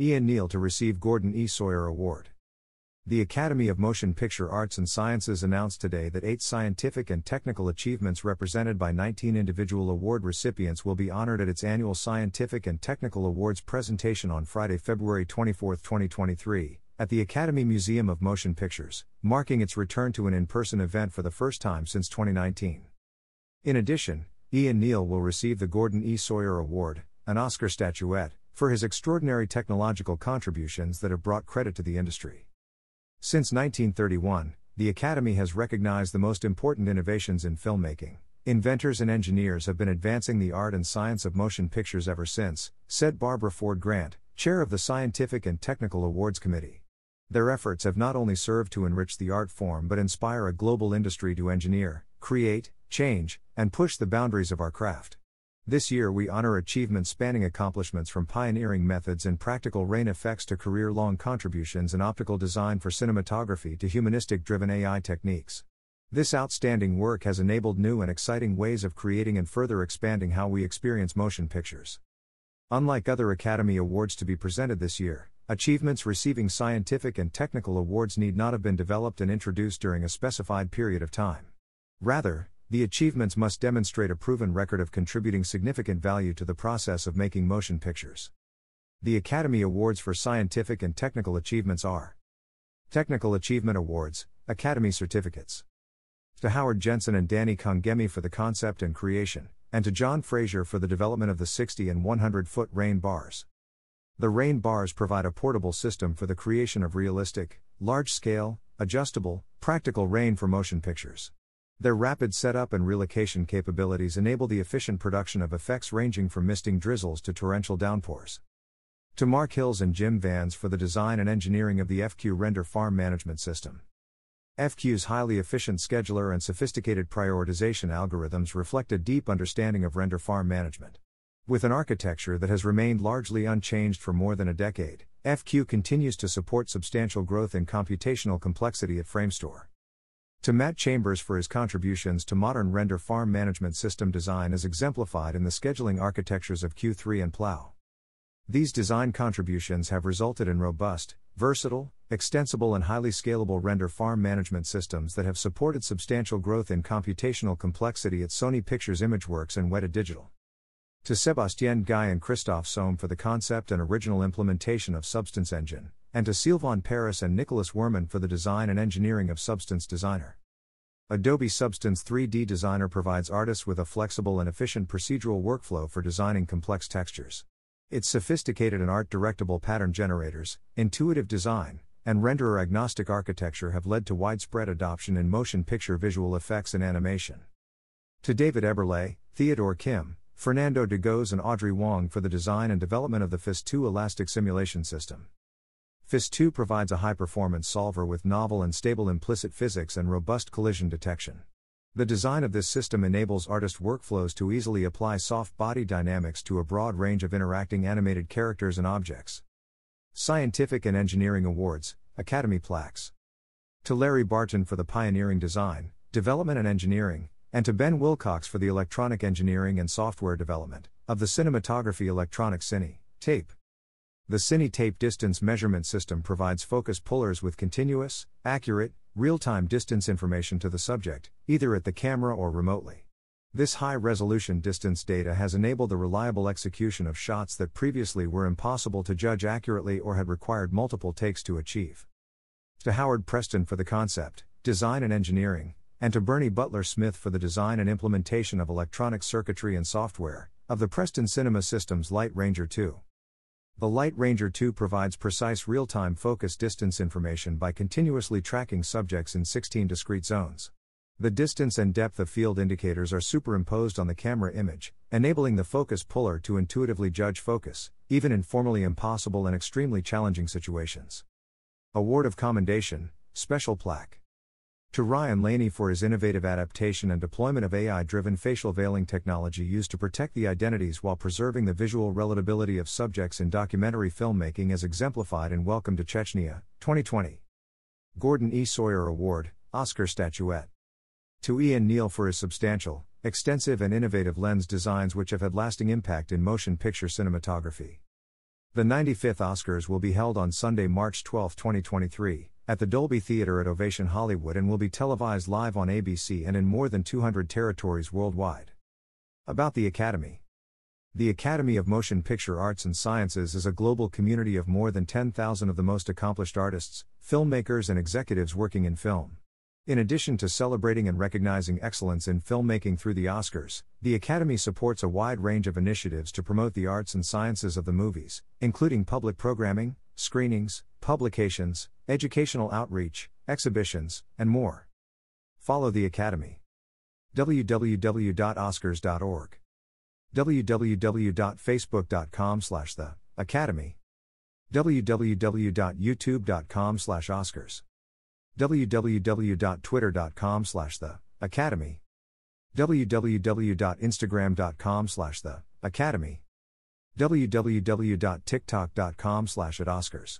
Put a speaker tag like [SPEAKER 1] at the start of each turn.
[SPEAKER 1] Iain Neil to receive Gordon E. Sawyer Award. The Academy of Motion Picture Arts and Sciences announced today that eight scientific and technical achievements represented by 19 individual award recipients will be honored at its annual Scientific and Technical Awards presentation on Friday, February 24, 2023, at the Academy Museum of Motion Pictures, marking its return to an in person event for the first time since 2019. In addition, Iain Neil will receive the Gordon E. Sawyer Award, an Oscar statuette, for his extraordinary technological contributions that have brought credit to the industry. Since 1931, the Academy has recognized the most important innovations in filmmaking. Inventors and engineers have been advancing the art and science of motion pictures ever since, said Barbara Ford Grant, chair of the Scientific and Technical Awards Committee. Their efforts have not only served to enrich the art form but inspire a global industry to engineer, create, change, and push the boundaries of our craft. This year we honor achievements spanning accomplishments from pioneering methods and practical rain effects to career long contributions in optical design for cinematography to humanistic driven AI techniques. This outstanding work has enabled new and exciting ways of creating and further expanding how we experience motion pictures. Unlike other Academy Awards to be presented this year, achievements receiving scientific and technical awards need not have been developed and introduced during a specified period of time. Rather, the achievements must demonstrate a proven record of contributing significant value to the process of making motion pictures. The Academy Awards for Scientific and Technical Achievements are Technical Achievement Awards, Academy Certificates. To Howard Jensen and Danny Kangemi for the concept and creation, and to John Frazier for the development of the 60 and 100 foot rain bars. The rain bars provide a portable system for the creation of realistic, large scale, adjustable, practical rain for motion pictures. Their rapid setup and relocation capabilities enable the efficient production of effects ranging from misting drizzles to torrential downpours. To Mark Hills and Jim Vanns for the design and engineering of the FQ Render Farm Management System. FQ's highly efficient scheduler and sophisticated prioritization algorithms reflect a deep understanding of render farm management. With an architecture that has remained largely unchanged for more than a decade, FQ continues to support substantial growth in computational complexity at Framestore. To Matt Chambers for his contributions to modern render farm management system design as exemplified in the scheduling architectures of Cue3 and Plow. These design contributions have resulted in robust, versatile, extensible, and highly scalable render farm management systems that have supported substantial growth in computational complexity at Sony Pictures Imageworks and Weta Digital. To Sebastien Deguy and Christophe Soum for the concept and original implementation of Substance Engine and to Sylvain Paris and Nicolas Wirrmann for the design and engineering of Substance Designer. Adobe Substance 3D Designer provides artists with a flexible and efficient procedural workflow for designing complex textures. Its sophisticated and art directable pattern generators, intuitive design, and renderer agnostic architecture have led to widespread adoption in motion picture visual effects and animation. To David Eberle, Theodore Kim, Fernando de Goes, and Audrey Wong for the design and development of the Fizt2 elastic simulation system. Fizt2 provides a high performance solver with novel and stable implicit physics and robust collision detection. The design of this system enables artist workflows to easily apply soft body dynamics to a broad range of interacting animated characters and objects. Scientific and Engineering Awards, Academy Plaques. To Larry Barton for the pioneering design, development and engineering, and to Ben Wilcox for the electronic engineering and software development of the cinematography electronic cine, tape. The Cinetape Distance Measurement System provides focus pullers with continuous, accurate, real time distance information to the subject, either at the camera or remotely. This high resolution distance data has enabled the reliable execution of shots that previously were impossible to judge accurately or had required multiple takes to achieve. To Howard Preston for the concept, design and engineering, and to Bernie Butler Smith for the design and implementation of electronic circuitry and software, of the Preston Cinema Systems Light Ranger 2. The Light Ranger 2 provides precise real time focus distance information by continuously tracking subjects in 16 discrete zones. The distance and depth of field indicators are superimposed on the camera image, enabling the focus puller to intuitively judge focus, even in formally impossible and extremely challenging situations. Award of Commendation, Special Plaque to Ryan Laney for his innovative adaptation and deployment of AI driven facial veiling technology used to protect the identities while preserving the visual relatability of subjects in documentary filmmaking as exemplified in Welcome to Chechnya, 2020. Gordon E. Sawyer Award, Oscar Statuette. To Iain Neil for his substantial, extensive, and innovative lens designs which have had lasting impact in motion picture cinematography. The 95th Oscars will be held on Sunday, March 12, 2023, at the Dolby Theater at Ovation Hollywood and will be televised live on ABC and in more than 200 territories worldwide. About the Academy The Academy of Motion Picture Arts and Sciences is a global community of more than 10,000 of the most accomplished artists, filmmakers, and executives working in film. In addition to celebrating and recognizing excellence in filmmaking through the Oscars, the Academy supports a wide range of initiatives to promote the arts and sciences of the movies, including public programming, screenings, publications, educational outreach, exhibitions, and more. Follow the Academy. www.oscars.org www.facebook.com slash the academy. www.youtube.com slash oscars. www.twitter.com slash the academy. www.instagram.com slash the academy www.tiktok.com slash at oscars